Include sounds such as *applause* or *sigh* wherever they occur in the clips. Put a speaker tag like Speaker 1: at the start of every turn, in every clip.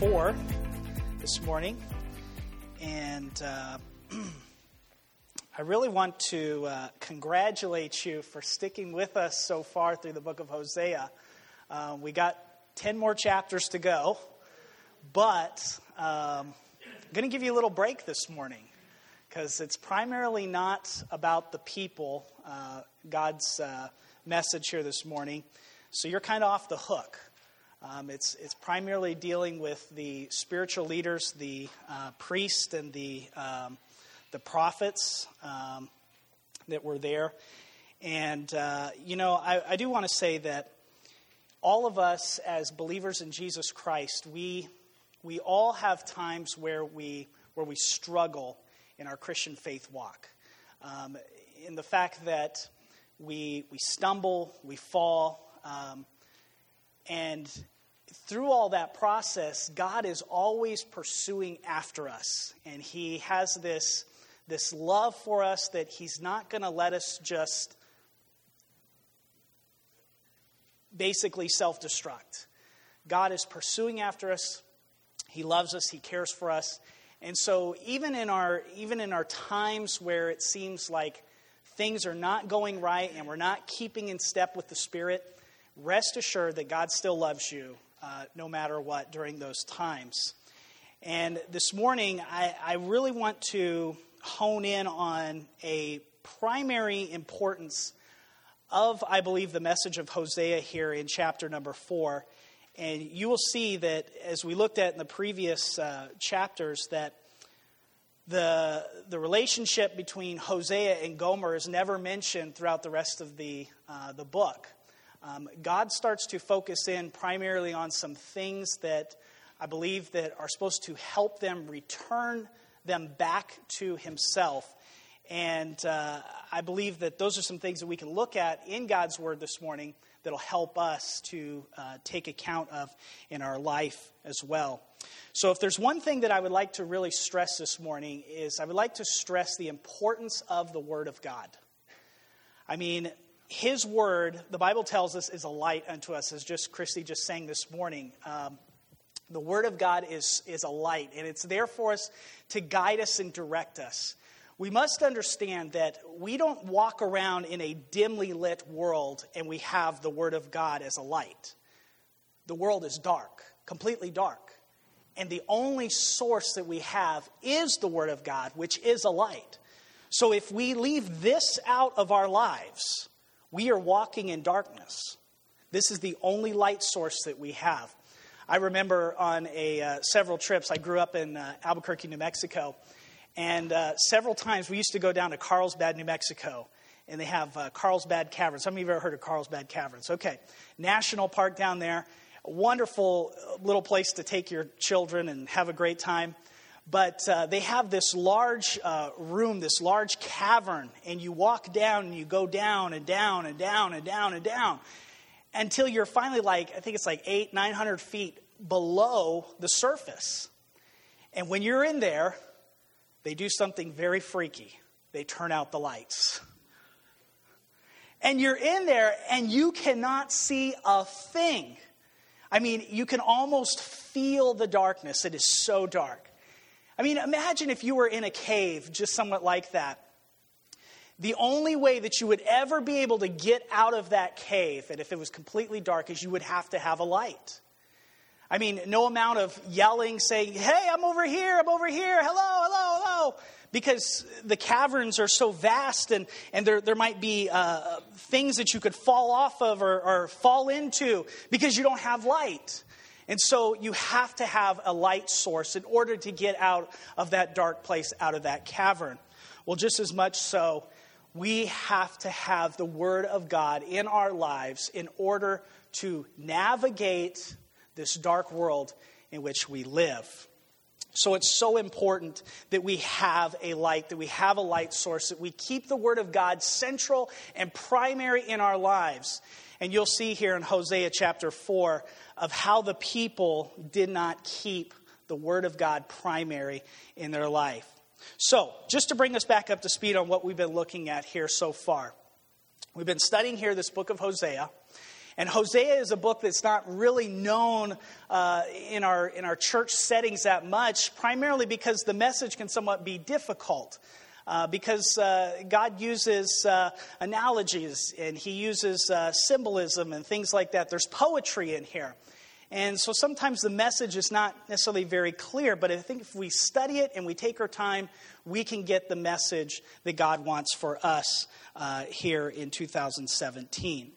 Speaker 1: Hosea, uh, chapter number four, this morning. And uh, *clears throat* I really want to uh, congratulate you for sticking with us so far through the book of Hosea. Uh, we got 10 more chapters to go, but um, I'm going to give you a little break this morning because it's primarily not about the people, uh, God's uh, message here this morning. So you're kind of off the hook. Um, it's, it's primarily dealing with the spiritual leaders, the uh, priests, and the, um, the prophets um, that were there. And, uh, you know, I, I do want to say that all of us as believers in Jesus Christ, we, we all have times where we, where we struggle in our Christian faith walk. Um, in the fact that we, we stumble, we fall, um, and through all that process, God is always pursuing after us. And He has this, this love for us that He's not going to let us just basically self destruct. God is pursuing after us. He loves us. He cares for us. And so even in our even in our times where it seems like things are not going right and we're not keeping in step with the Spirit, rest assured that God still loves you uh, no matter what during those times. And this morning, I, I really want to hone in on a primary importance of, I believe, the message of Hosea here in chapter number four. And you will see that as we looked at in the previous uh, chapters, that the, the relationship between Hosea and Gomer is never mentioned throughout the rest of the, uh, the book um, God starts to focus in primarily on some things that I believe that are supposed to help them return them back to Himself. And uh, I believe that those are some things that we can look at in God's Word this morning that'll help us to uh, take account of in our life as well. So, if there's one thing that I would like to really stress this morning, is I would like to stress the importance of the Word of God. I mean, his word, the Bible tells us, is a light unto us, as just Christy just sang this morning. Um, the word of God is, is a light, and it's there for us to guide us and direct us. We must understand that we don't walk around in a dimly lit world and we have the Word of God as a light. The world is dark, completely dark. And the only source that we have is the Word of God, which is a light. So if we leave this out of our lives, we are walking in darkness. This is the only light source that we have. I remember on a, uh, several trips, I grew up in uh, Albuquerque, New Mexico, and uh, several times we used to go down to Carlsbad, New Mexico, and they have uh, Carlsbad Caverns. Some of you have ever heard of Carlsbad Caverns. Okay, national park down there. Wonderful uh, little place to take your children and have a great time but uh, they have this large uh, room, this large cavern, and you walk down and you go down and down and down and down and down until you're finally like, I think it's like eight, 900 feet below the surface. And when you're in there, they do something very freaky. They turn out the lights. And you're in there and you cannot see a thing. I mean, you can almost feel the darkness. It is so dark. I mean, imagine if you were in a cave, just somewhat like that. The only way that you would ever be able to get out of that cave, and if it was completely dark, is you would have to have a light. I mean, no amount of yelling, saying, hey, I'm over here, I'm over here, hello, hello, hello, because the caverns are so vast and, and there, there might be uh, things that you could fall off of or, or fall into because you don't have light. And so you have to have a light source in order to get out of that dark place, out of that cavern. Well, just as much so, we have to have the Word of God in our lives in order to navigate this dark world in which we live. So it's so important that we have a light, that we have a light source, that we keep the Word of God central and primary in our lives. And you'll see here in Hosea chapter 4 of how the people did not keep the Word of God primary in their life. So, just to bring us back up to speed on what we've been looking at here so far, we've been studying here this book of Hosea. And Hosea is a book that's not really known uh, in, our, in our church settings that much, primarily because the message can somewhat be difficult. Uh, because uh, God uses uh, analogies and He uses uh, symbolism and things like that. There's poetry in here. And so sometimes the message is not necessarily very clear, but I think if we study it and we take our time, we can get the message that God wants for us uh, here in 2017.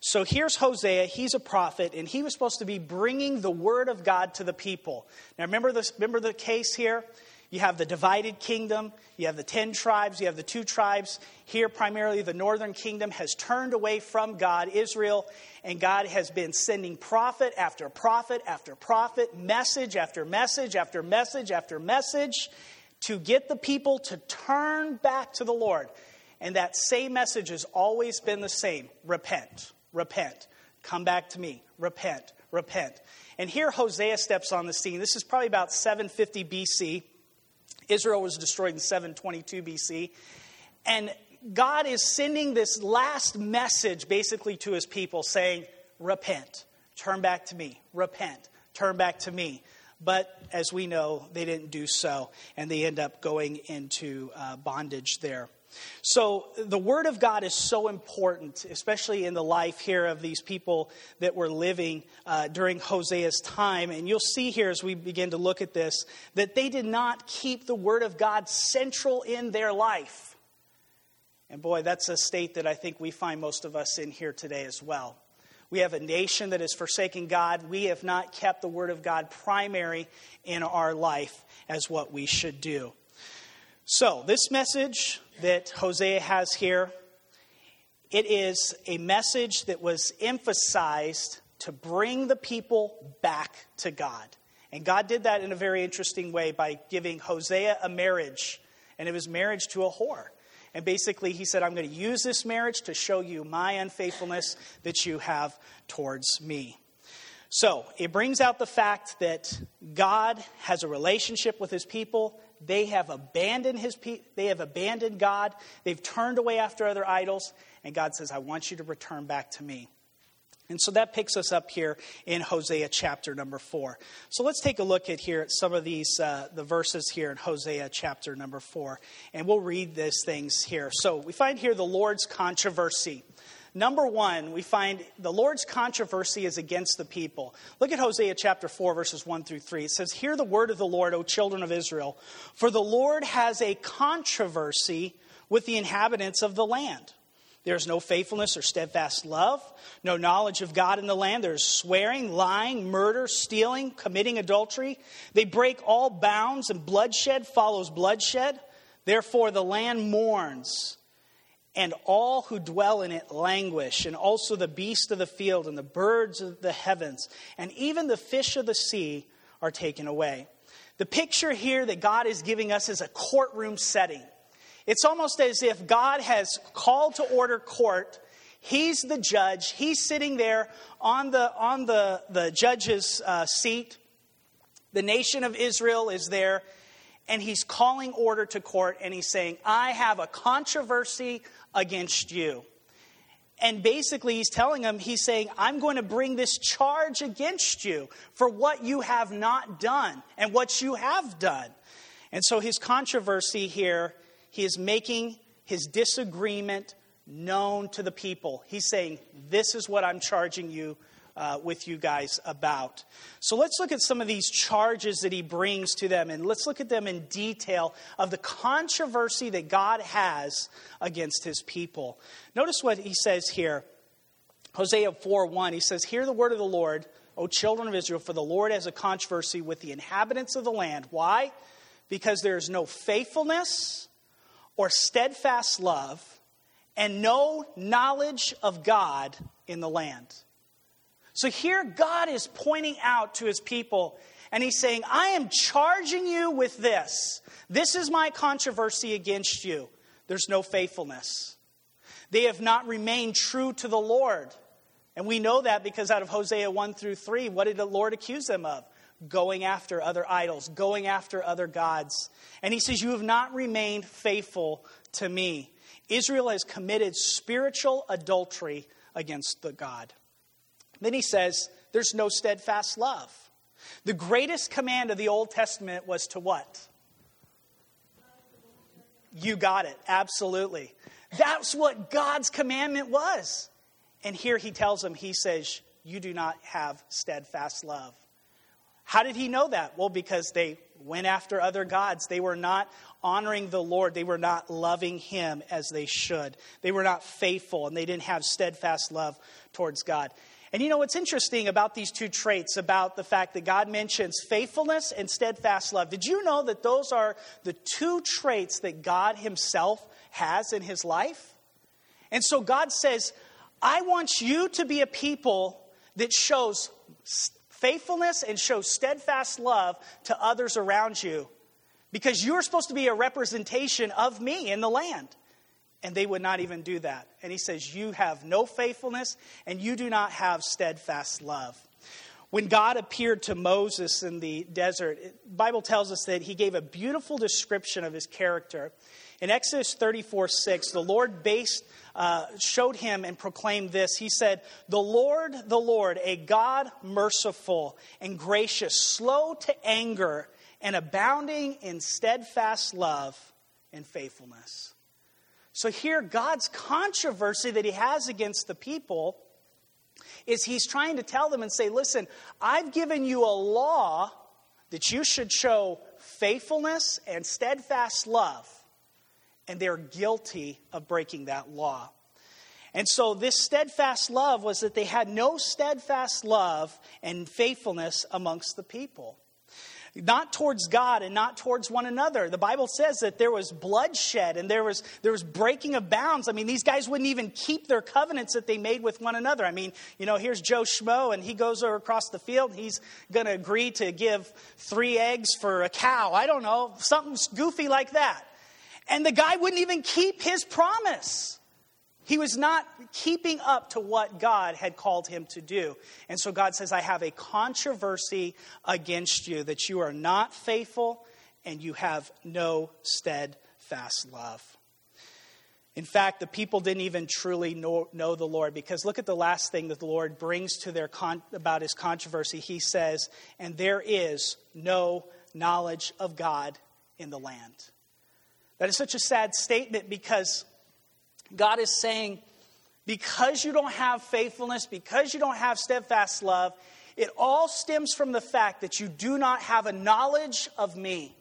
Speaker 1: So here's Hosea. He's a prophet, and he was supposed to be bringing the word of God to the people. Now, remember, this, remember the case here? You have the divided kingdom, you have the ten tribes, you have the two tribes. Here, primarily, the northern kingdom has turned away from God, Israel, and God has been sending prophet after prophet after prophet, message after message after message after message to get the people to turn back to the Lord. And that same message has always been the same repent, repent, come back to me, repent, repent. And here Hosea steps on the scene. This is probably about 750 BC. Israel was destroyed in 722 BC. And God is sending this last message basically to his people saying, Repent, turn back to me, repent, turn back to me. But as we know, they didn't do so, and they end up going into uh, bondage there. So, the Word of God is so important, especially in the life here of these people that were living uh, during Hosea's time. And you'll see here as we begin to look at this that they did not keep the Word of God central in their life. And boy, that's a state that I think we find most of us in here today as well. We have a nation that has forsaken God. We have not kept the Word of God primary in our life as what we should do. So, this message that Hosea has here, it is a message that was emphasized to bring the people back to God. And God did that in a very interesting way by giving Hosea a marriage, and it was marriage to a whore. And basically, he said, I'm going to use this marriage to show you my unfaithfulness that you have towards me. So, it brings out the fact that God has a relationship with his people. They have abandoned his pe- they have abandoned God. They've turned away after other idols, and God says, "I want you to return back to me." And so that picks us up here in Hosea chapter number four. So let's take a look at here at some of these uh, the verses here in Hosea chapter number four, and we'll read these things here. So we find here the Lord's controversy. Number one, we find the Lord's controversy is against the people. Look at Hosea chapter 4, verses 1 through 3. It says, Hear the word of the Lord, O children of Israel, for the Lord has a controversy with the inhabitants of the land. There's no faithfulness or steadfast love, no knowledge of God in the land. There's swearing, lying, murder, stealing, committing adultery. They break all bounds, and bloodshed follows bloodshed. Therefore, the land mourns, and all who dwell in it languish, and also the beasts of the field, and the birds of the heavens, and even the fish of the sea are taken away. The picture here that God is giving us is a courtroom setting. It's almost as if God has called to order court. He's the judge. He's sitting there on the, on the, the judge's uh, seat. The nation of Israel is there, and he's calling order to court, and he's saying, I have a controversy against you. And basically, he's telling them, he's saying, I'm going to bring this charge against you for what you have not done and what you have done. And so his controversy here he is making his disagreement known to the people. He's saying, This is what I'm charging you uh, with you guys about. So let's look at some of these charges that he brings to them, and let's look at them in detail of the controversy that God has against his people. Notice what he says here Hosea 4 1. He says, Hear the word of the Lord, O children of Israel, for the Lord has a controversy with the inhabitants of the land. Why? Because there is no faithfulness or steadfast love and no knowledge of God in the land. So here God is pointing out to his people and he's saying, I am charging you with this. This is my controversy against you. There's no faithfulness. They have not remained true to the Lord. And we know that because out of Hosea 1 through 3, what did the Lord accuse them of? going after other idols, going after other gods. And he says, You have not remained faithful to me. Israel has committed spiritual adultery against the God. Then he says, There's no steadfast love. The greatest command of the Old Testament was to what? You got it, absolutely. That's what God's commandment was. And here he tells them, He says, You do not have steadfast love. How did he know that? Well, because they went after other gods. They were not honoring the Lord. They were not loving him as they should. They were not faithful and they didn't have steadfast love towards God. And you know what's interesting about these two traits about the fact that God mentions faithfulness and steadfast love? Did you know that those are the two traits that God Himself has in His life? And so God says, I want you to be a people that shows faithfulness and shows steadfast love to others around you because you're supposed to be a representation of me in the land. And they would not even do that. And he says, You have no faithfulness and you do not have steadfast love. When God appeared to Moses in the desert, the Bible tells us that he gave a beautiful description of his character. In Exodus 34 6, the Lord based, uh, showed him and proclaimed this. He said, The Lord, the Lord, a God merciful and gracious, slow to anger, and abounding in steadfast love and faithfulness. So here, God's controversy that he has against the people is he's trying to tell them and say, Listen, I've given you a law that you should show faithfulness and steadfast love and they're guilty of breaking that law. And so, this steadfast love was that they had no steadfast love and faithfulness amongst the people. Not towards God and not towards one another. The Bible says that there was bloodshed and there was, there was breaking of bounds. I mean, these guys wouldn't even keep their covenants that they made with one another. I mean, you know, here's Joe Schmo and he goes over across the field. He's going to agree to give three eggs for a cow. I don't know, something goofy like that. And the guy wouldn't even keep his promise. He was not keeping up to what God had called him to do. And so God says, I have a controversy against you that you are not faithful and you have no steadfast love. In fact, the people didn't even truly know, know, the Lord because look at the last thing that the Lord brings to their con- about his controversy. He says, "And there is no knowledge of God in the land." That is such a sad statement because God is saying, because you don't have faithfulness, because you don't have steadfast love, it all stems from the fact that you do not have a knowledge of me.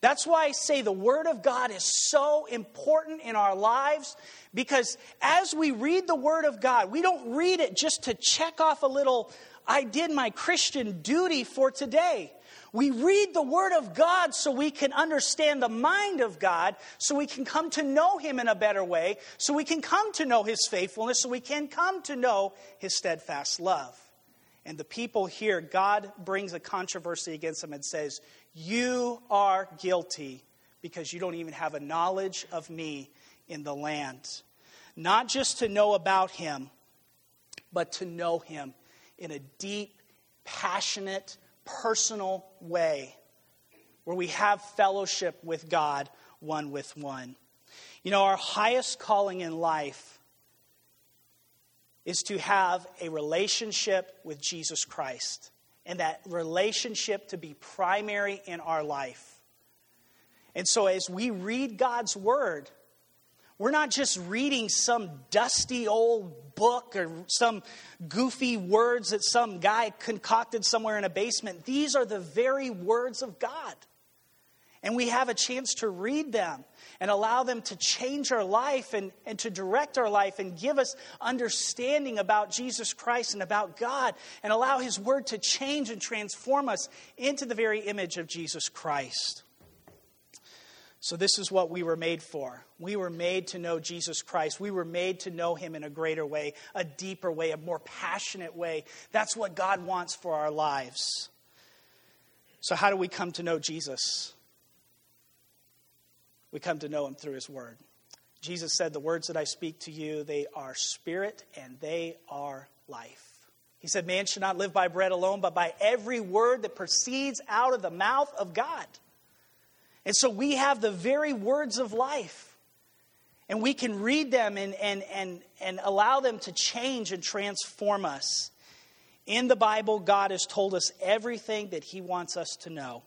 Speaker 1: That's why I say the Word of God is so important in our lives because as we read the Word of God, we don't read it just to check off a little, I did my Christian duty for today. We read the Word of God so we can understand the mind of God, so we can come to know Him in a better way, so we can come to know His faithfulness, so we can come to know His steadfast love. And the people here, God brings a controversy against them and says, You are guilty because you don't even have a knowledge of me in the land. Not just to know about Him, but to know Him in a deep, passionate, personal way where we have fellowship with God one with one. You know, our highest calling in life is to have a relationship with Jesus Christ and that relationship to be primary in our life. And so, as we read God's Word, we're not just reading some dusty old book or some goofy words that some guy concocted somewhere in a basement. These are the very words of God. And we have a chance to read them and allow them to change our life and, and to direct our life and give us understanding about Jesus Christ and about God and allow His Word to change and transform us into the very image of Jesus Christ. So, this is what we were made for. We were made to know Jesus Christ. We were made to know Him in a greater way, a deeper way, a more passionate way. That's what God wants for our lives. So, how do we come to know Jesus? We come to know Him through His Word. Jesus said, The words that I speak to you, they are spirit and they are life. He said, Man should not live by bread alone, but by every word that proceeds out of the mouth of God. And so we have the very words of life. And we can read them and, and, and, and allow them to change and transform us. In the Bible, God has told us everything that He wants us to know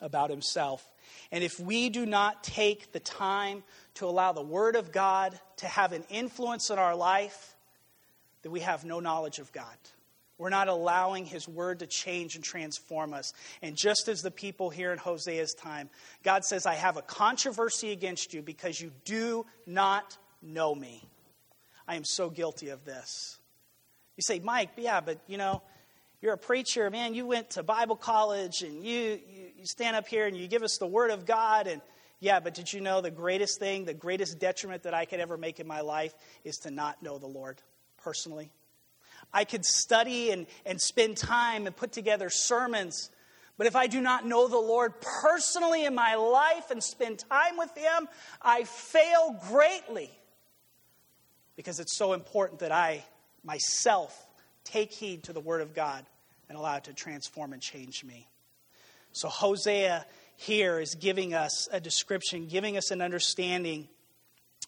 Speaker 1: about Himself. And if we do not take the time to allow the Word of God to have an influence in our life, then we have no knowledge of God. We're not allowing His Word to change and transform us. And just as the people here in Hosea's time, God says, I have a controversy against you because you do not know me. I am so guilty of this. You say, Mike, yeah, but you know, you're a preacher, man. You went to Bible college and you, you, you stand up here and you give us the Word of God. And yeah, but did you know the greatest thing, the greatest detriment that I could ever make in my life is to not know the Lord personally? I could study and, and spend time and put together sermons. But if I do not know the Lord personally in my life and spend time with Him, I fail greatly. Because it's so important that I myself take heed to the Word of God and allow it to transform and change me. So, Hosea here is giving us a description, giving us an understanding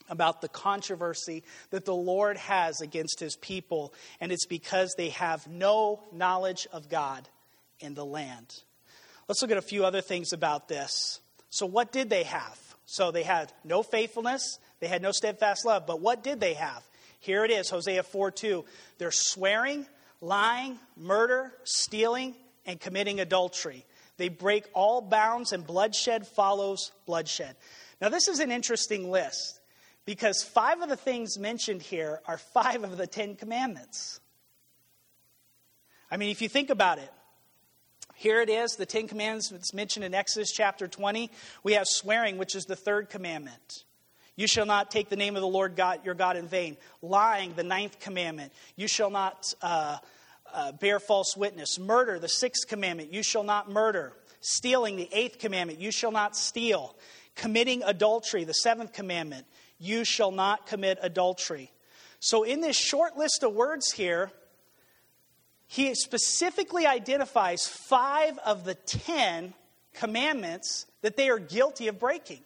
Speaker 1: about the controversy that the Lord has against his people, and it's because they have no knowledge of God in the land. Let's look at a few other things about this. So, what did they have? So, they had no faithfulness, they had no steadfast love, but what did they have? Here it is Hosea 4 2. They're swearing, lying, murder, stealing, and committing adultery. They break all bounds, and bloodshed follows bloodshed. Now, this is an interesting list because five of the things mentioned here are five of the Ten Commandments. I mean, if you think about it, here it is, the Ten Commandments mentioned in Exodus chapter 20. We have swearing, which is the third commandment. You shall not take the name of the Lord God, your God in vain. Lying, the ninth commandment. You shall not uh, uh, bear false witness. Murder, the sixth commandment. You shall not murder. Stealing, the eighth commandment. You shall not steal. Committing adultery, the seventh commandment you shall not commit adultery. So, in this short list of words here, he specifically identifies five of the ten commandments that they are guilty of breaking.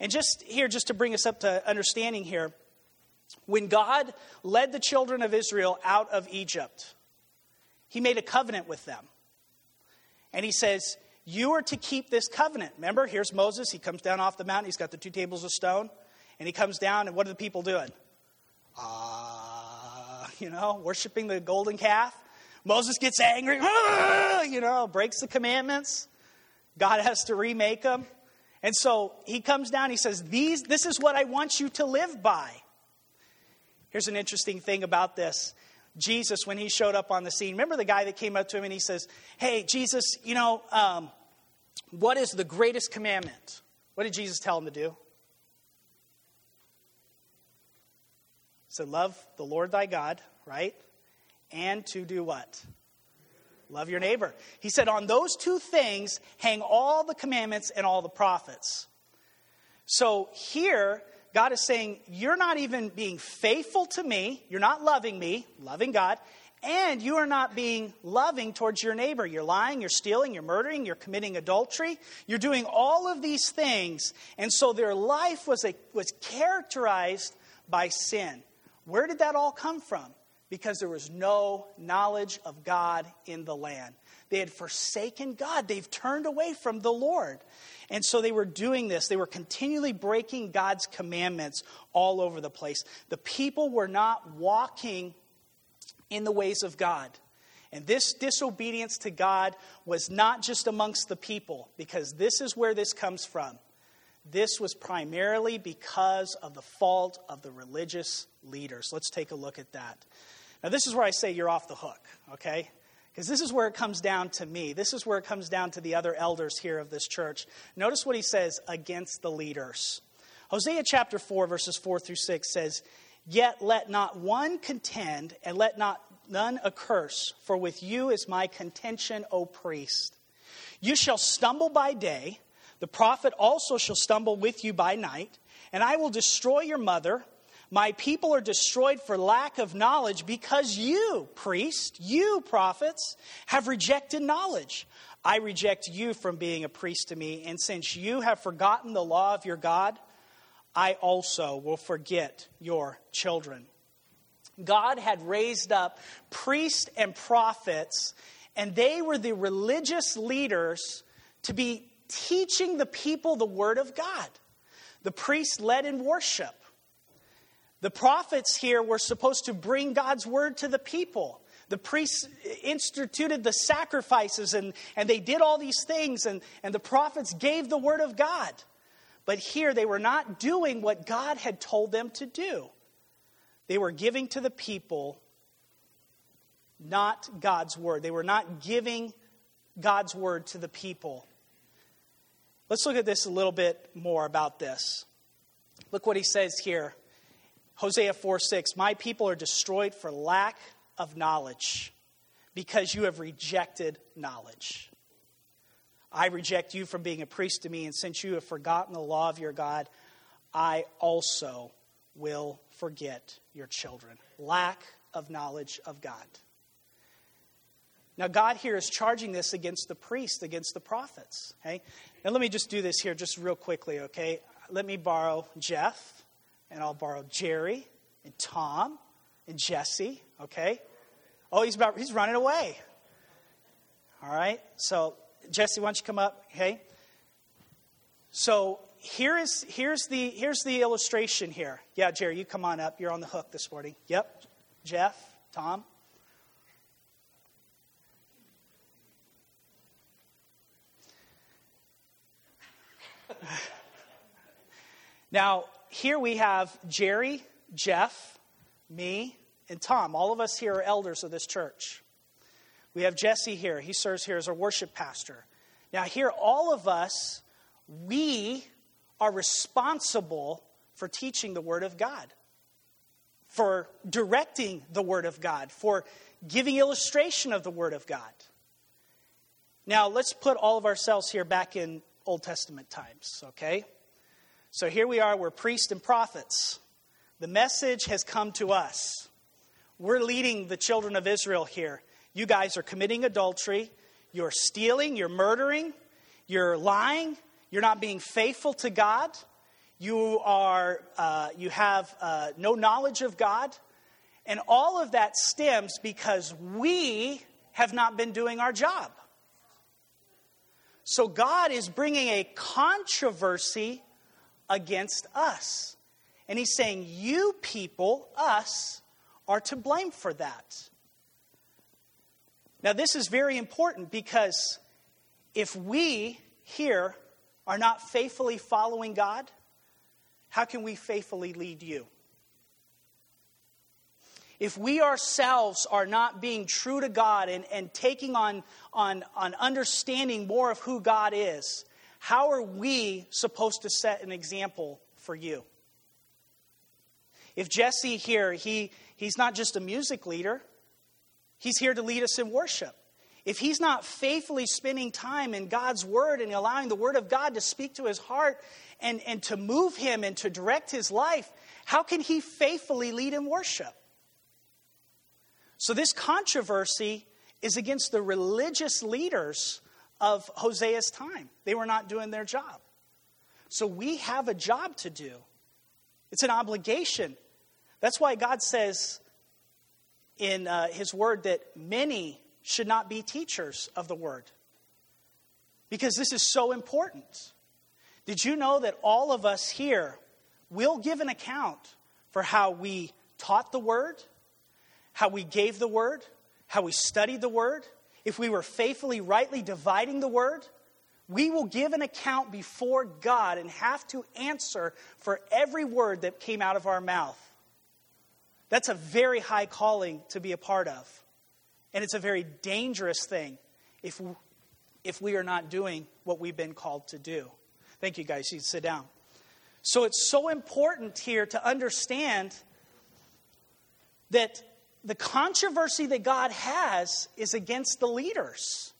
Speaker 1: And just here, just to bring us up to understanding here, when God led the children of Israel out of Egypt, he made a covenant with them. And he says, You are to keep this covenant. Remember, here's Moses. He comes down off the mountain. He's got the two tables of stone. And he comes down, and what are the people doing? Ah, uh, you know, worshiping the golden calf. Moses gets angry, ah, you know, breaks the commandments. God has to remake them. And so he comes down, he says, These, This is what I want you to live by. Here's an interesting thing about this. Jesus, when he showed up on the scene, remember the guy that came up to him and he says, Hey, Jesus, you know, um, what is the greatest commandment? What did Jesus tell him to do? So love the Lord thy God, right? And to do what? Love your neighbor. He said, on those two things hang all the commandments and all the prophets. So here, God is saying, You're not even being faithful to me. You're not loving me, loving God. And you are not being loving towards your neighbor. You're lying, you're stealing, you're murdering, you're committing adultery. You're doing all of these things. And so their life was, a, was characterized by sin. Where did that all come from? Because there was no knowledge of God in the land. They had forsaken God, they've turned away from the Lord. And so they were doing this. They were continually breaking God's commandments all over the place. The people were not walking in the ways of God. And this disobedience to God was not just amongst the people, because this is where this comes from. This was primarily because of the fault of the religious leaders. Let's take a look at that. Now, this is where I say you're off the hook, okay? Because this is where it comes down to me. This is where it comes down to the other elders here of this church. Notice what he says against the leaders. Hosea chapter 4, verses 4 through 6 says, Yet let not one contend, and let not none accurse, for with you is my contention, O priest. You shall stumble by day the prophet also shall stumble with you by night, and I will destroy your mother. My people are destroyed for lack of knowledge because you, priest, you, prophets, have rejected knowledge. I reject you from being a priest to me, and since you have forgotten the law of your God, I also will forget your children. God had raised up priests and prophets, and they were the religious leaders to be teaching the people the Word of God. The priests led in worship. The prophets here were supposed to bring God's Word to the people. The priests instituted the sacrifices and, and they did all these things, and, and the prophets gave the Word of God. But here they were not doing what God had told them to do. They were giving to the people not God's word. They were not giving God's word to the people. Let's look at this a little bit more about this. Look what he says here Hosea 4 6. My people are destroyed for lack of knowledge because you have rejected knowledge. I reject you from being a priest to me, and since you have forgotten the law of your God, I also will forget your children. Lack of knowledge of God. Now, God here is charging this against the priests, against the prophets. Okay? Now, let me just do this here just real quickly, okay? Let me borrow Jeff, and I'll borrow Jerry, and Tom, and Jesse, okay? Oh, he's, about, he's running away. All right? So, Jesse, why don't you come up, okay? So, here is, here's, the, here's the illustration here. Yeah, Jerry, you come on up. You're on the hook this morning. Yep. Jeff, Tom. *sighs* now, here we have Jerry, Jeff, me, and Tom. All of us here are elders of this church. We have Jesse here. He serves here as our worship pastor. Now, here, all of us, we are responsible for teaching the Word of God, for directing the Word of God, for giving illustration of the Word of God. Now, let's put all of ourselves here back in Old Testament times, okay? So here we are, we're priests and prophets. The message has come to us. We're leading the children of Israel here. You guys are committing adultery, you're stealing, you're murdering, you're lying, you're not being faithful to God. You, are, uh, you have uh, no knowledge of God. And all of that stems because we have not been doing our job. So God is bringing a controversy against us. And He's saying, You people, us, are to blame for that. Now, this is very important because if we here are not faithfully following God, how can we faithfully lead you? If we ourselves are not being true to God and, and taking on, on, on understanding more of who God is, how are we supposed to set an example for you? If Jesse here, he, he's not just a music leader, he's here to lead us in worship. If he's not faithfully spending time in God's Word and allowing the Word of God to speak to his heart and, and to move him and to direct his life, how can he faithfully lead in worship? So, this controversy is against the religious leaders of Hosea's time. They were not doing their job. So, we have a job to do, it's an obligation. That's why God says in uh, his word that many should not be teachers of the word. Because this is so important. Did you know that all of us here will give an account for how we taught the word, how we gave the word, how we studied the word? If we were faithfully, rightly dividing the word, we will give an account before God and have to answer for every word that came out of our mouth. That's a very high calling to be a part of. And it's a very dangerous thing if, if we are not doing what we've been called to do. Thank you, guys. You can sit down. So it's so important here to understand that the controversy that God has is against the leaders.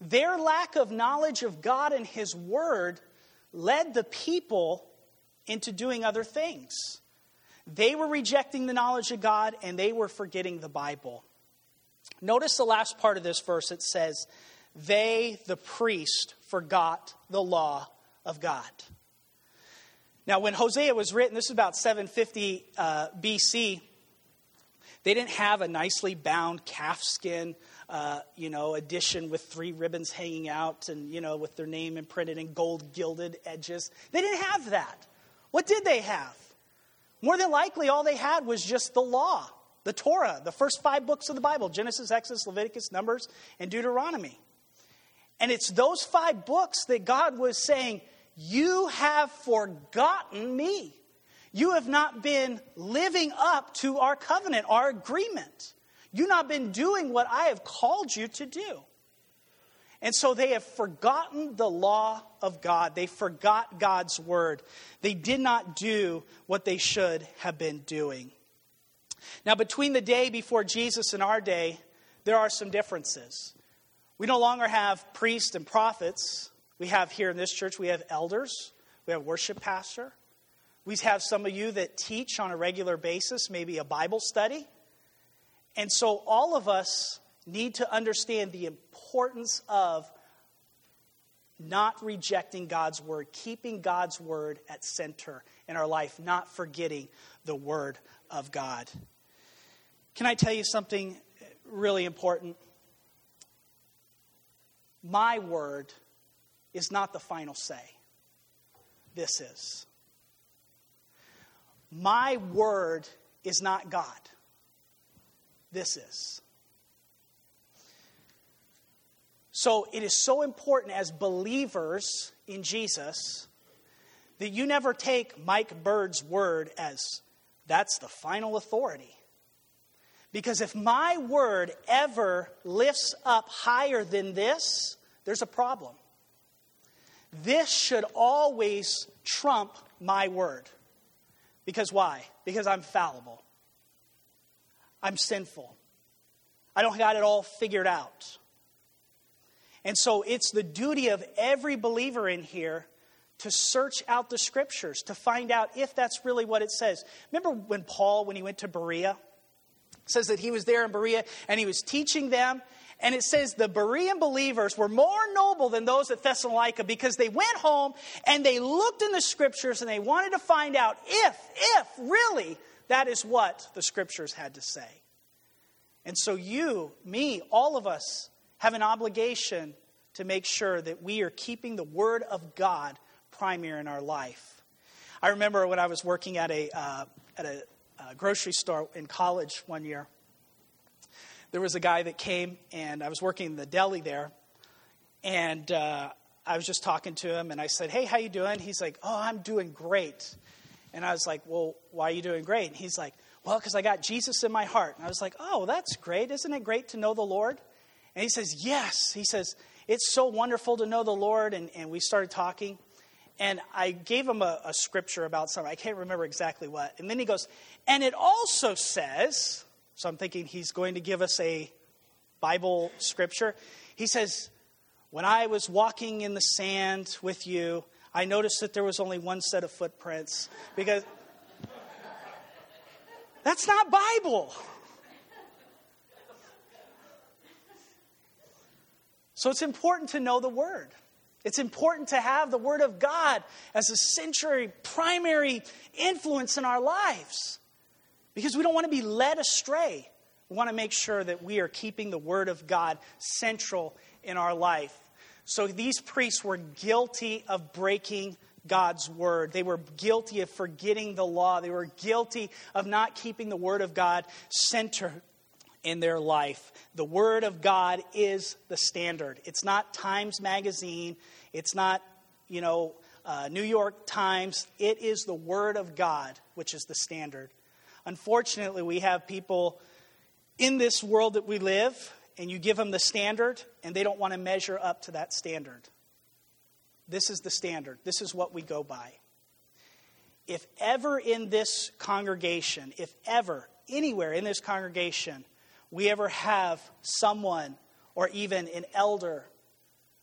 Speaker 1: Their lack of knowledge of God and His Word led the people into doing other things. They were rejecting the knowledge of God and they were forgetting the Bible. Notice the last part of this verse. It says, They, the priest, forgot the law of God. Now, when Hosea was written, this is about 750 uh, BC, They didn't have a nicely bound calfskin, uh, you know, edition with three ribbons hanging out and, you know, with their name imprinted in gold gilded edges. They didn't have that. What did they have? More than likely, all they had was just the law, the Torah, the first five books of the Bible Genesis, Exodus, Leviticus, Numbers, and Deuteronomy. And it's those five books that God was saying, You have forgotten me. You have not been living up to our covenant, our agreement. You've not been doing what I have called you to do. And so they have forgotten the law of God. They forgot God's word. They did not do what they should have been doing. Now, between the day before Jesus and our day, there are some differences. We no longer have priests and prophets. We have here in this church, we have elders, we have worship pastor. We have some of you that teach on a regular basis, maybe a Bible study. And so all of us need to understand the importance of not rejecting God's word, keeping God's word at center in our life, not forgetting the word of God. Can I tell you something really important? My word is not the final say. This is. My word is not God. This is. So it is so important as believers in Jesus that you never take Mike Bird's word as that's the final authority. Because if my word ever lifts up higher than this, there's a problem. This should always trump my word. Because why? Because I'm fallible. I'm sinful. I don't got it all figured out. And so it's the duty of every believer in here to search out the scriptures to find out if that's really what it says. Remember when Paul, when he went to Berea, says that he was there in Berea and he was teaching them. And it says the Berean believers were more noble than those at Thessalonica because they went home and they looked in the scriptures and they wanted to find out if, if really that is what the scriptures had to say. And so you, me, all of us have an obligation to make sure that we are keeping the Word of God primary in our life. I remember when I was working at a, uh, at a uh, grocery store in college one year, there was a guy that came, and I was working in the deli there, and uh, I was just talking to him, and I said, "Hey, how you doing?" He's like, "Oh, I'm doing great." And I was like, "Well, why are you doing great?" And he's like, "Well, because I got Jesus in my heart." And I was like, "Oh, that's great! Isn't it great to know the Lord?" And he says, Yes. He says, It's so wonderful to know the Lord. And, and we started talking. And I gave him a, a scripture about something. I can't remember exactly what. And then he goes, And it also says, so I'm thinking he's going to give us a Bible scripture. He says, When I was walking in the sand with you, I noticed that there was only one set of footprints because that's not Bible. So it's important to know the Word. It's important to have the Word of God as a century primary influence in our lives because we don't want to be led astray. We want to make sure that we are keeping the Word of God central in our life. So these priests were guilty of breaking God's word. They were guilty of forgetting the law. They were guilty of not keeping the word of God center in their life. The Word of God is the standard. It's not Times Magazine, it's not, you know, uh, New York Times. It is the Word of God, which is the standard. Unfortunately, we have people in this world that we live, and you give them the standard, and they don't want to measure up to that standard. This is the standard, this is what we go by. If ever in this congregation, if ever anywhere in this congregation, we ever have someone or even an elder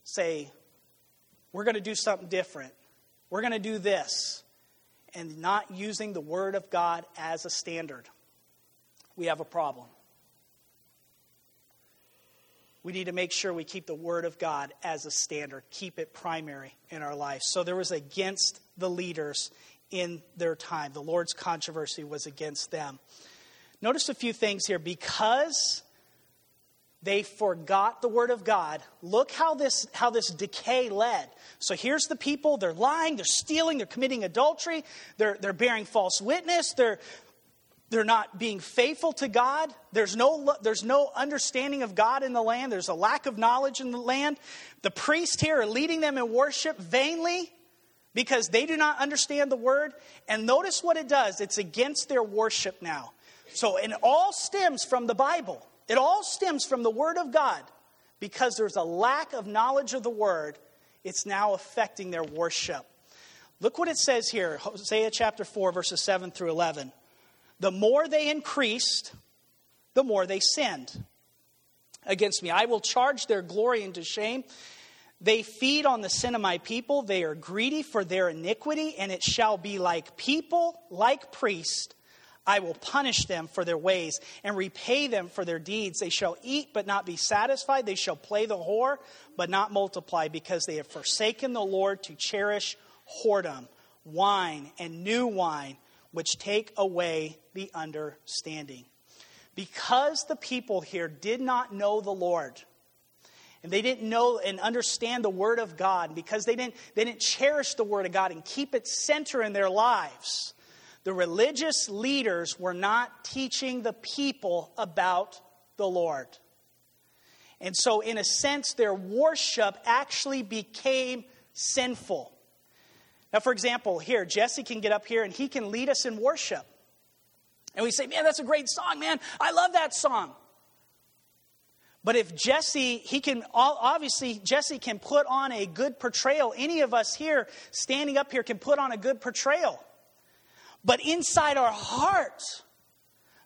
Speaker 1: say, We're going to do something different, we're going to do this, and not using the Word of God as a standard, we have a problem. We need to make sure we keep the Word of God as a standard, keep it primary in our life. So there was against the leaders in their time. The Lord's controversy was against them. Notice a few things here. Because they forgot the word of God. Look how this, how this decay led. So here's the people, they're lying, they're stealing, they're committing adultery, they're, they're bearing false witness, they're, they're not being faithful to God. There's no, there's no understanding of God in the land. There's a lack of knowledge in the land. The priests here are leading them in worship vainly because they do not understand the word. And notice what it does it's against their worship now. So it all stems from the Bible. It all stems from the Word of God. Because there's a lack of knowledge of the Word, it's now affecting their worship. Look what it says here Hosea chapter 4, verses 7 through 11. The more they increased, the more they sinned against me. I will charge their glory into shame. They feed on the sin of my people. They are greedy for their iniquity, and it shall be like people, like priests I will punish them for their ways and repay them for their deeds. They shall eat but not be satisfied. They shall play the whore but not multiply because they have forsaken the Lord to cherish whoredom, wine, and new wine, which take away the understanding. Because the people here did not know the Lord, and they didn't know and understand the Word of God, because they didn't, they didn't cherish the Word of God and keep it center in their lives, the religious leaders were not teaching the people about the Lord. And so, in a sense, their worship actually became sinful. Now, for example, here, Jesse can get up here and he can lead us in worship. And we say, man, that's a great song, man. I love that song. But if Jesse, he can, obviously, Jesse can put on a good portrayal. Any of us here standing up here can put on a good portrayal. But inside our hearts,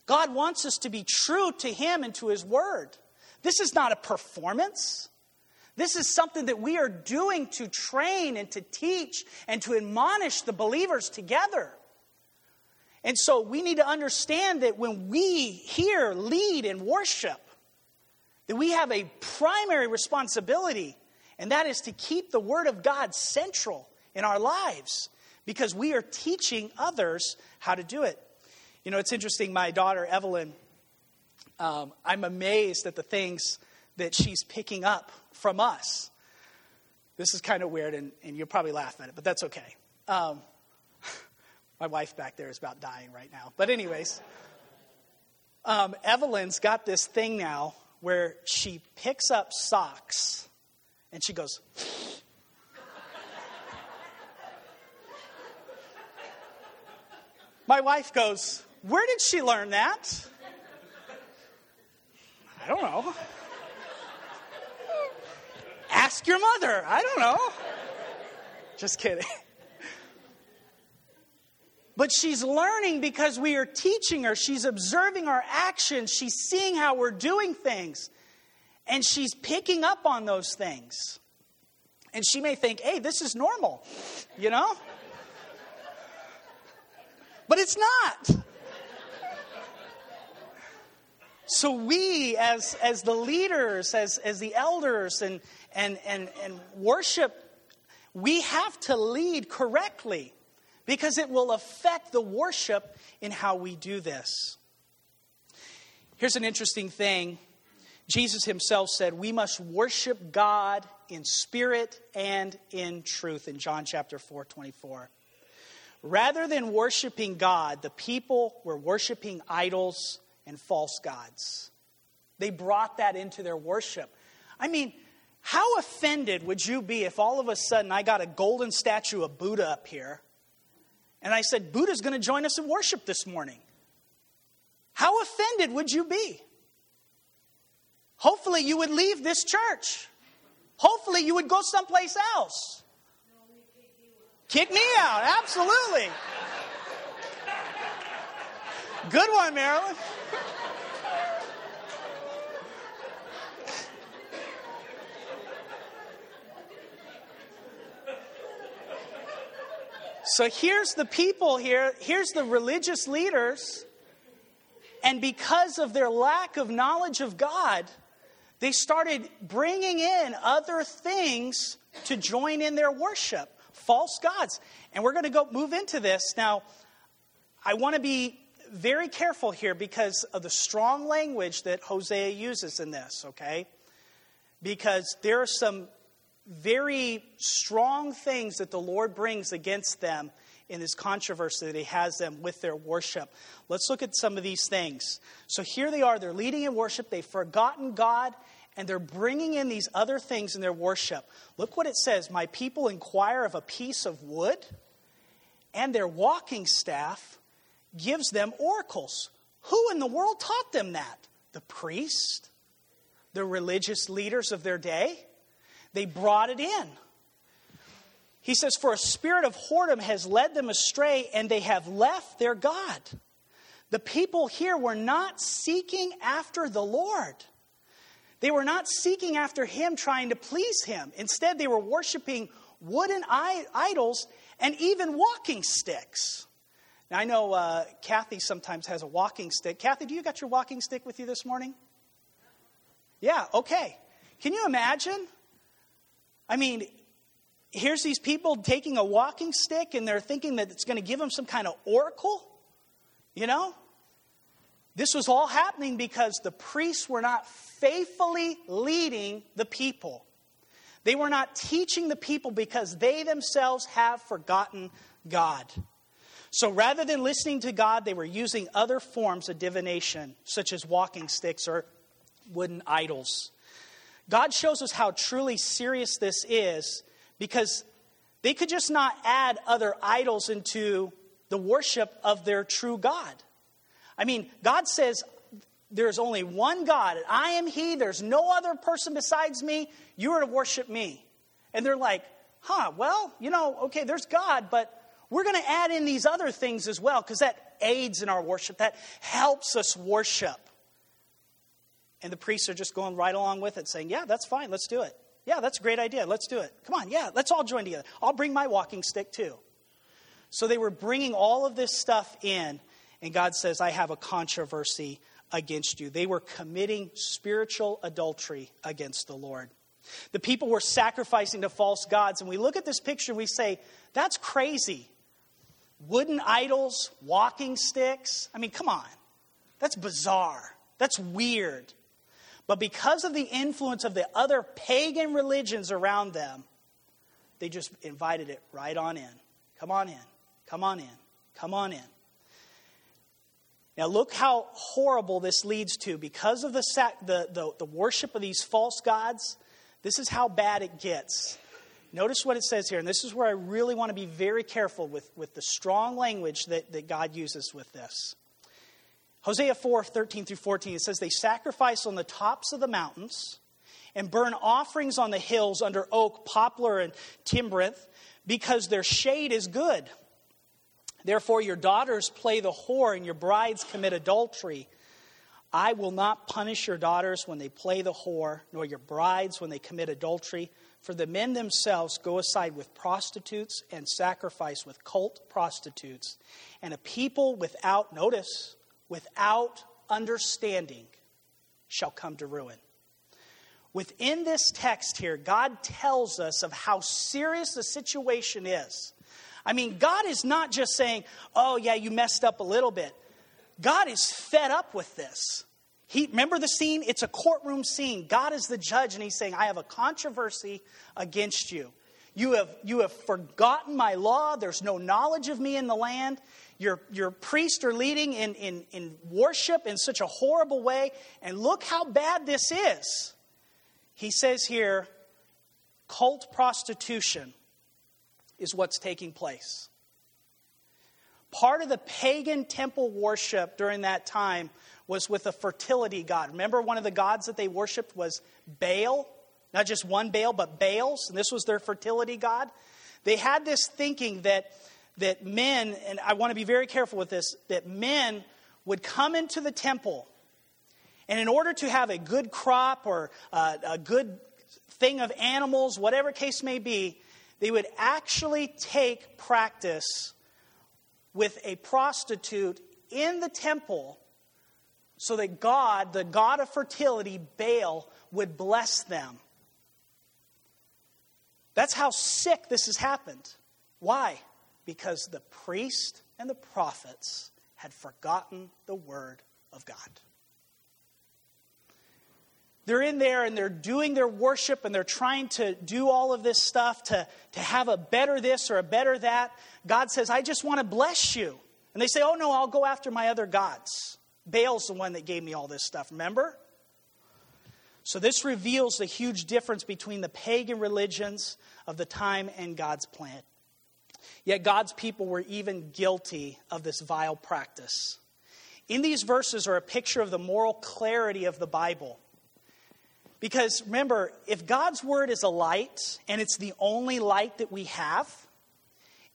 Speaker 1: God wants us to be true to Him and to His Word. This is not a performance. This is something that we are doing to train and to teach and to admonish the believers together. And so we need to understand that when we here lead in worship, that we have a primary responsibility, and that is to keep the Word of God central in our lives because we are teaching others how to do it. You know, it's interesting, my daughter Evelyn, um, I'm amazed at the things that she's picking up from us. This is kind of weird, and, and you'll probably laugh at it, but that's okay. Um, *laughs* my wife back there is about dying right now. But, anyways, um, Evelyn's got this thing now where she picks up socks and she goes, My wife goes, Where did she learn that? I don't know. Ask your mother. I don't know. Just kidding. But she's learning because we are teaching her. She's observing our actions. She's seeing how we're doing things. And she's picking up on those things. And she may think, hey, this is normal, you know? But it's not. So we, as, as the leaders, as, as the elders, and, and, and, and worship, we have to lead correctly because it will affect the worship in how we do this. Here's an interesting thing Jesus himself said, We must worship God in spirit and in truth in John chapter 4 24. Rather than worshiping God, the people were worshiping idols and false gods. They brought that into their worship. I mean, how offended would you be if all of a sudden I got a golden statue of Buddha up here and I said, Buddha's going to join us in worship this morning? How offended would you be? Hopefully, you would leave this church. Hopefully, you would go someplace else. Kick me out, absolutely. Good one, Marilyn. So here's the people here, here's the religious leaders, and because of their lack of knowledge of God, they started bringing in other things to join in their worship false gods. And we're going to go move into this. Now, I want to be very careful here because of the strong language that Hosea uses in this, okay? Because there are some very strong things that the Lord brings against them in this controversy that he has them with their worship. Let's look at some of these things. So here they are, they're leading in worship, they've forgotten God, and they're bringing in these other things in their worship. Look what it says My people inquire of a piece of wood, and their walking staff gives them oracles. Who in the world taught them that? The priest? The religious leaders of their day? They brought it in. He says, For a spirit of whoredom has led them astray, and they have left their God. The people here were not seeking after the Lord. They were not seeking after Him, trying to please Him. Instead, they were worshiping wooden idols and even walking sticks. Now, I know uh, Kathy sometimes has a walking stick. Kathy, do you got your walking stick with you this morning? Yeah, okay. Can you imagine? I mean, here's these people taking a walking stick and they're thinking that it's going to give them some kind of oracle. You know? This was all happening because the priests were not faithfully leading the people. They were not teaching the people because they themselves have forgotten God. So rather than listening to God, they were using other forms of divination, such as walking sticks or wooden idols. God shows us how truly serious this is because they could just not add other idols into the worship of their true God. I mean, God says, There's only one God, I am He. There's no other person besides me. You are to worship me. And they're like, Huh, well, you know, okay, there's God, but we're going to add in these other things as well because that aids in our worship, that helps us worship. And the priests are just going right along with it, saying, Yeah, that's fine, let's do it. Yeah, that's a great idea, let's do it. Come on, yeah, let's all join together. I'll bring my walking stick too. So they were bringing all of this stuff in, and God says, I have a controversy against you. They were committing spiritual adultery against the Lord. The people were sacrificing to false gods, and we look at this picture and we say, That's crazy wooden idols, walking sticks. I mean, come on. That's bizarre. That's weird. But because of the influence of the other pagan religions around them, they just invited it right on in. Come on in. Come on in. Come on in. Now, look how horrible this leads to. Because of the, the, the, the worship of these false gods, this is how bad it gets. Notice what it says here, and this is where I really want to be very careful with, with the strong language that, that God uses with this. Hosea 4 13 through 14, it says, They sacrifice on the tops of the mountains and burn offerings on the hills under oak, poplar, and terebinth because their shade is good. Therefore, your daughters play the whore and your brides commit adultery. I will not punish your daughters when they play the whore, nor your brides when they commit adultery. For the men themselves go aside with prostitutes and sacrifice with cult prostitutes. And a people without, notice, without understanding shall come to ruin. Within this text here, God tells us of how serious the situation is. I mean, God is not just saying, oh, yeah, you messed up a little bit. God is fed up with this. He, remember the scene? It's a courtroom scene. God is the judge, and he's saying, I have a controversy against you. You have, you have forgotten my law. There's no knowledge of me in the land. Your, your priests are leading in, in, in worship in such a horrible way. And look how bad this is. He says here cult prostitution is what's taking place. Part of the pagan temple worship during that time was with a fertility god. Remember, one of the gods that they worshiped was Baal? Not just one Baal, but Baals, and this was their fertility god. They had this thinking that, that men, and I want to be very careful with this, that men would come into the temple, and in order to have a good crop or uh, a good thing of animals, whatever case may be, they would actually take practice with a prostitute in the temple so that God, the God of fertility, Baal, would bless them. That's how sick this has happened. Why? Because the priest and the prophets had forgotten the word of God. They're in there and they're doing their worship and they're trying to do all of this stuff to, to have a better this or a better that. God says, I just want to bless you. And they say, Oh, no, I'll go after my other gods. Baal's the one that gave me all this stuff, remember? So, this reveals the huge difference between the pagan religions of the time and God's plan. Yet, God's people were even guilty of this vile practice. In these verses are a picture of the moral clarity of the Bible. Because remember, if God's word is a light and it's the only light that we have,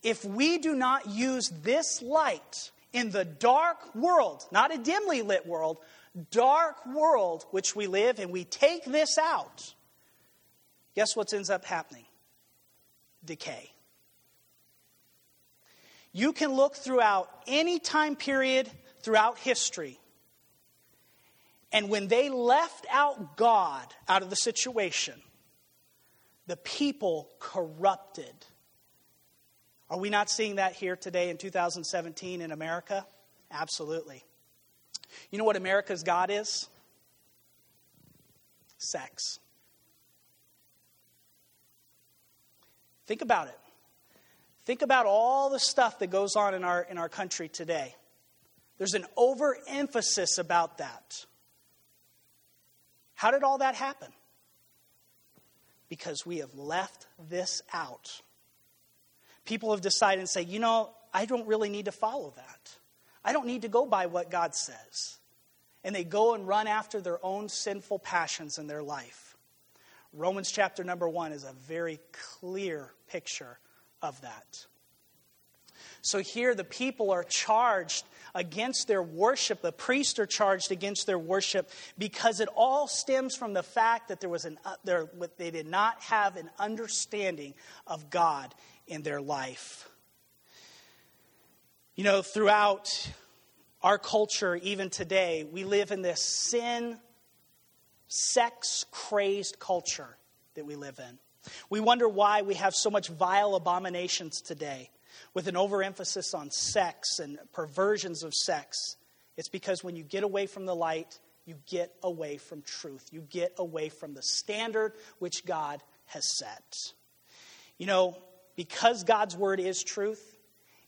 Speaker 1: if we do not use this light in the dark world, not a dimly lit world, dark world which we live, and we take this out, guess what ends up happening? Decay. You can look throughout any time period throughout history and when they left out God out of the situation, the people corrupted. Are we not seeing that here today in 2017 in America? Absolutely. You know what America's God is? Sex. Think about it. Think about all the stuff that goes on in our, in our country today. There's an overemphasis about that. How did all that happen? Because we have left this out. People have decided and say, you know, I don't really need to follow that. I don't need to go by what God says. And they go and run after their own sinful passions in their life. Romans chapter number one is a very clear picture of that. So here the people are charged against their worship. The priests are charged against their worship because it all stems from the fact that there was an, uh, there, they did not have an understanding of God in their life. You know, throughout our culture, even today, we live in this sin, sex crazed culture that we live in. We wonder why we have so much vile abominations today with an overemphasis on sex and perversions of sex, it's because when you get away from the light, you get away from truth. You get away from the standard which God has set. You know, because God's word is truth,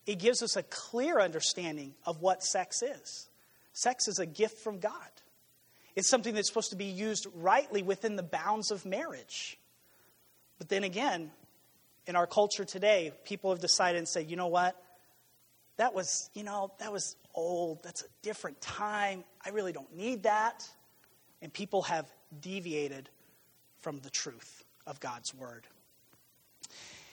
Speaker 1: it gives us a clear understanding of what sex is. Sex is a gift from God. It's something that's supposed to be used rightly within the bounds of marriage. But then again, in our culture today, people have decided and say, you know what? That was, you know, that was old. That's a different time. I really don't need that. And people have deviated from the truth of God's word.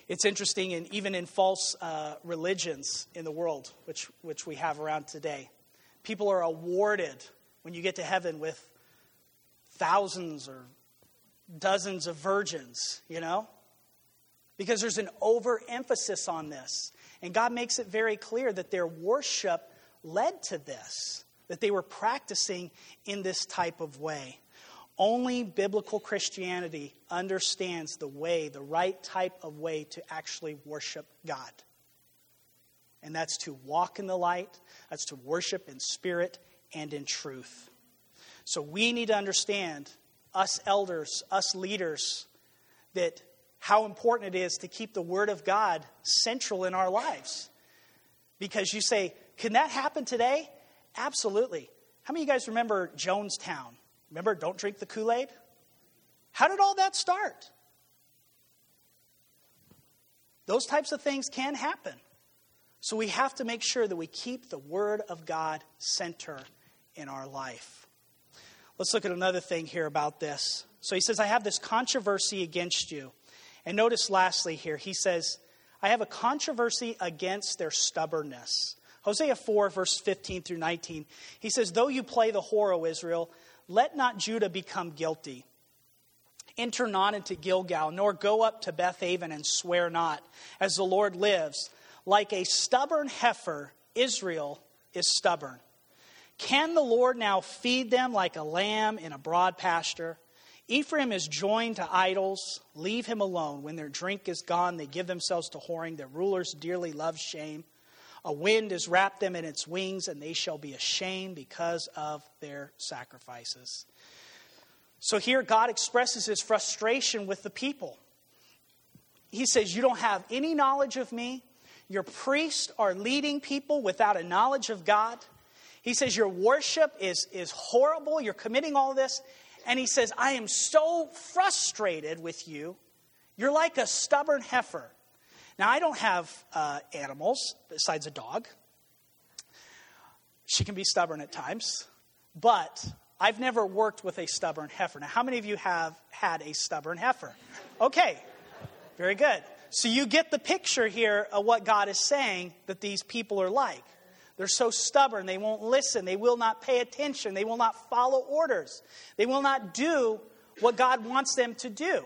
Speaker 1: It's interesting, and even in false uh, religions in the world, which, which we have around today, people are awarded when you get to heaven with thousands or dozens of virgins, you know? Because there's an overemphasis on this. And God makes it very clear that their worship led to this, that they were practicing in this type of way. Only biblical Christianity understands the way, the right type of way to actually worship God. And that's to walk in the light, that's to worship in spirit and in truth. So we need to understand, us elders, us leaders, that how important it is to keep the Word of God central in our lives. Because you say, can that happen today? Absolutely. How many of you guys remember Jonestown? Remember, don't drink the Kool Aid? How did all that start? Those types of things can happen. So we have to make sure that we keep the Word of God center in our life. Let's look at another thing here about this. So he says, I have this controversy against you. And notice lastly here, he says, I have a controversy against their stubbornness. Hosea 4, verse 15 through 19, he says, Though you play the whore, O Israel, let not Judah become guilty. Enter not into Gilgal, nor go up to Bethaven and swear not, as the Lord lives. Like a stubborn heifer, Israel is stubborn. Can the Lord now feed them like a lamb in a broad pasture? Ephraim is joined to idols. Leave him alone. When their drink is gone, they give themselves to whoring. Their rulers dearly love shame. A wind has wrapped them in its wings, and they shall be ashamed because of their sacrifices. So here, God expresses his frustration with the people. He says, You don't have any knowledge of me. Your priests are leading people without a knowledge of God. He says, Your worship is, is horrible. You're committing all this. And he says, I am so frustrated with you. You're like a stubborn heifer. Now, I don't have uh, animals besides a dog. She can be stubborn at times, but I've never worked with a stubborn heifer. Now, how many of you have had a stubborn heifer? Okay, very good. So you get the picture here of what God is saying that these people are like. They're so stubborn, they won't listen, they will not pay attention, they will not follow orders, they will not do what God wants them to do.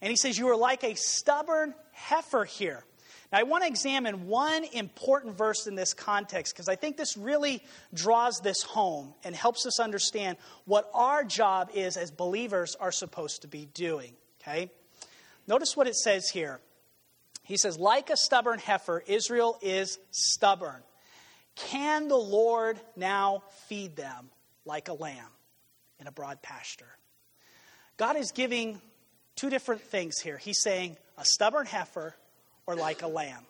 Speaker 1: And he says, You are like a stubborn heifer here. Now, I want to examine one important verse in this context because I think this really draws this home and helps us understand what our job is as believers are supposed to be doing. Okay? Notice what it says here. He says, Like a stubborn heifer, Israel is stubborn. Can the Lord now feed them like a lamb in a broad pasture? God is giving two different things here. He's saying, a stubborn heifer or like a lamb.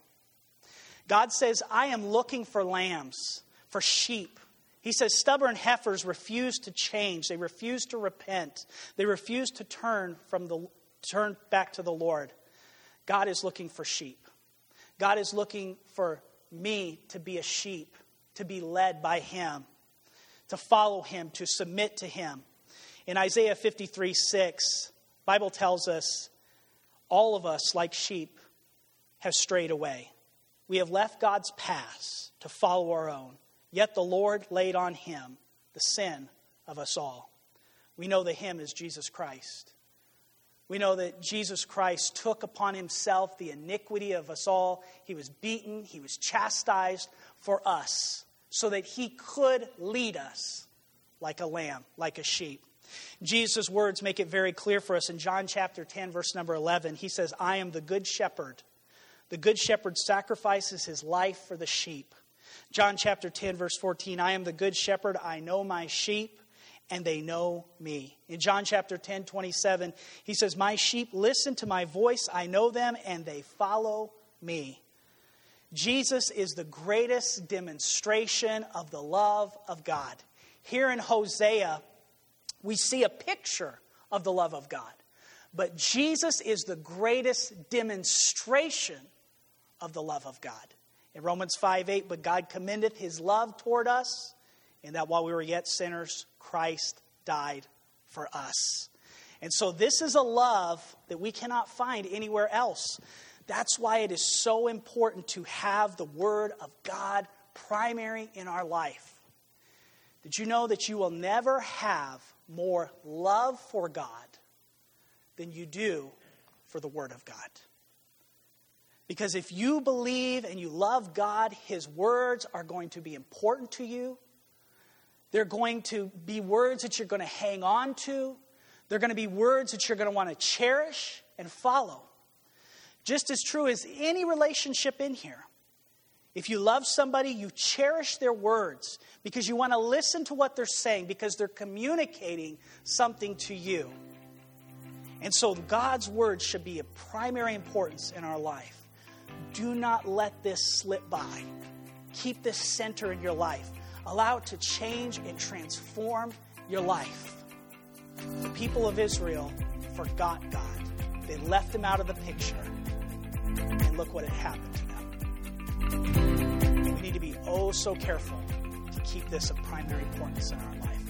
Speaker 1: God says, I am looking for lambs, for sheep. He says, stubborn heifers refuse to change. They refuse to repent. They refuse to turn from the turn back to the Lord. God is looking for sheep. God is looking for me to be a sheep, to be led by Him, to follow Him, to submit to Him. In Isaiah 53 6, Bible tells us all of us, like sheep, have strayed away. We have left God's paths to follow our own, yet the Lord laid on Him the sin of us all. We know the Him is Jesus Christ. We know that Jesus Christ took upon himself the iniquity of us all. He was beaten, he was chastised for us so that he could lead us like a lamb, like a sheep. Jesus' words make it very clear for us in John chapter 10, verse number 11. He says, I am the good shepherd. The good shepherd sacrifices his life for the sheep. John chapter 10, verse 14, I am the good shepherd. I know my sheep and they know me. In John chapter 10, 27, he says, My sheep listen to my voice, I know them, and they follow me. Jesus is the greatest demonstration of the love of God. Here in Hosea, we see a picture of the love of God. But Jesus is the greatest demonstration of the love of God. In Romans 5 8, but God commendeth his love toward us, in that while we were yet sinners, Christ died for us. And so, this is a love that we cannot find anywhere else. That's why it is so important to have the Word of God primary in our life. Did you know that you will never have more love for God than you do for the Word of God? Because if you believe and you love God, His words are going to be important to you. They're going to be words that you're going to hang on to. They're going to be words that you're going to want to cherish and follow. Just as true as any relationship in here. If you love somebody, you cherish their words because you want to listen to what they're saying because they're communicating something to you. And so God's word should be of primary importance in our life. Do not let this slip by. Keep this center in your life. Allow it to change and transform your life. The people of Israel forgot God. They left him out of the picture. And look what had happened to them. We need to be oh so careful to keep this of primary importance in our life.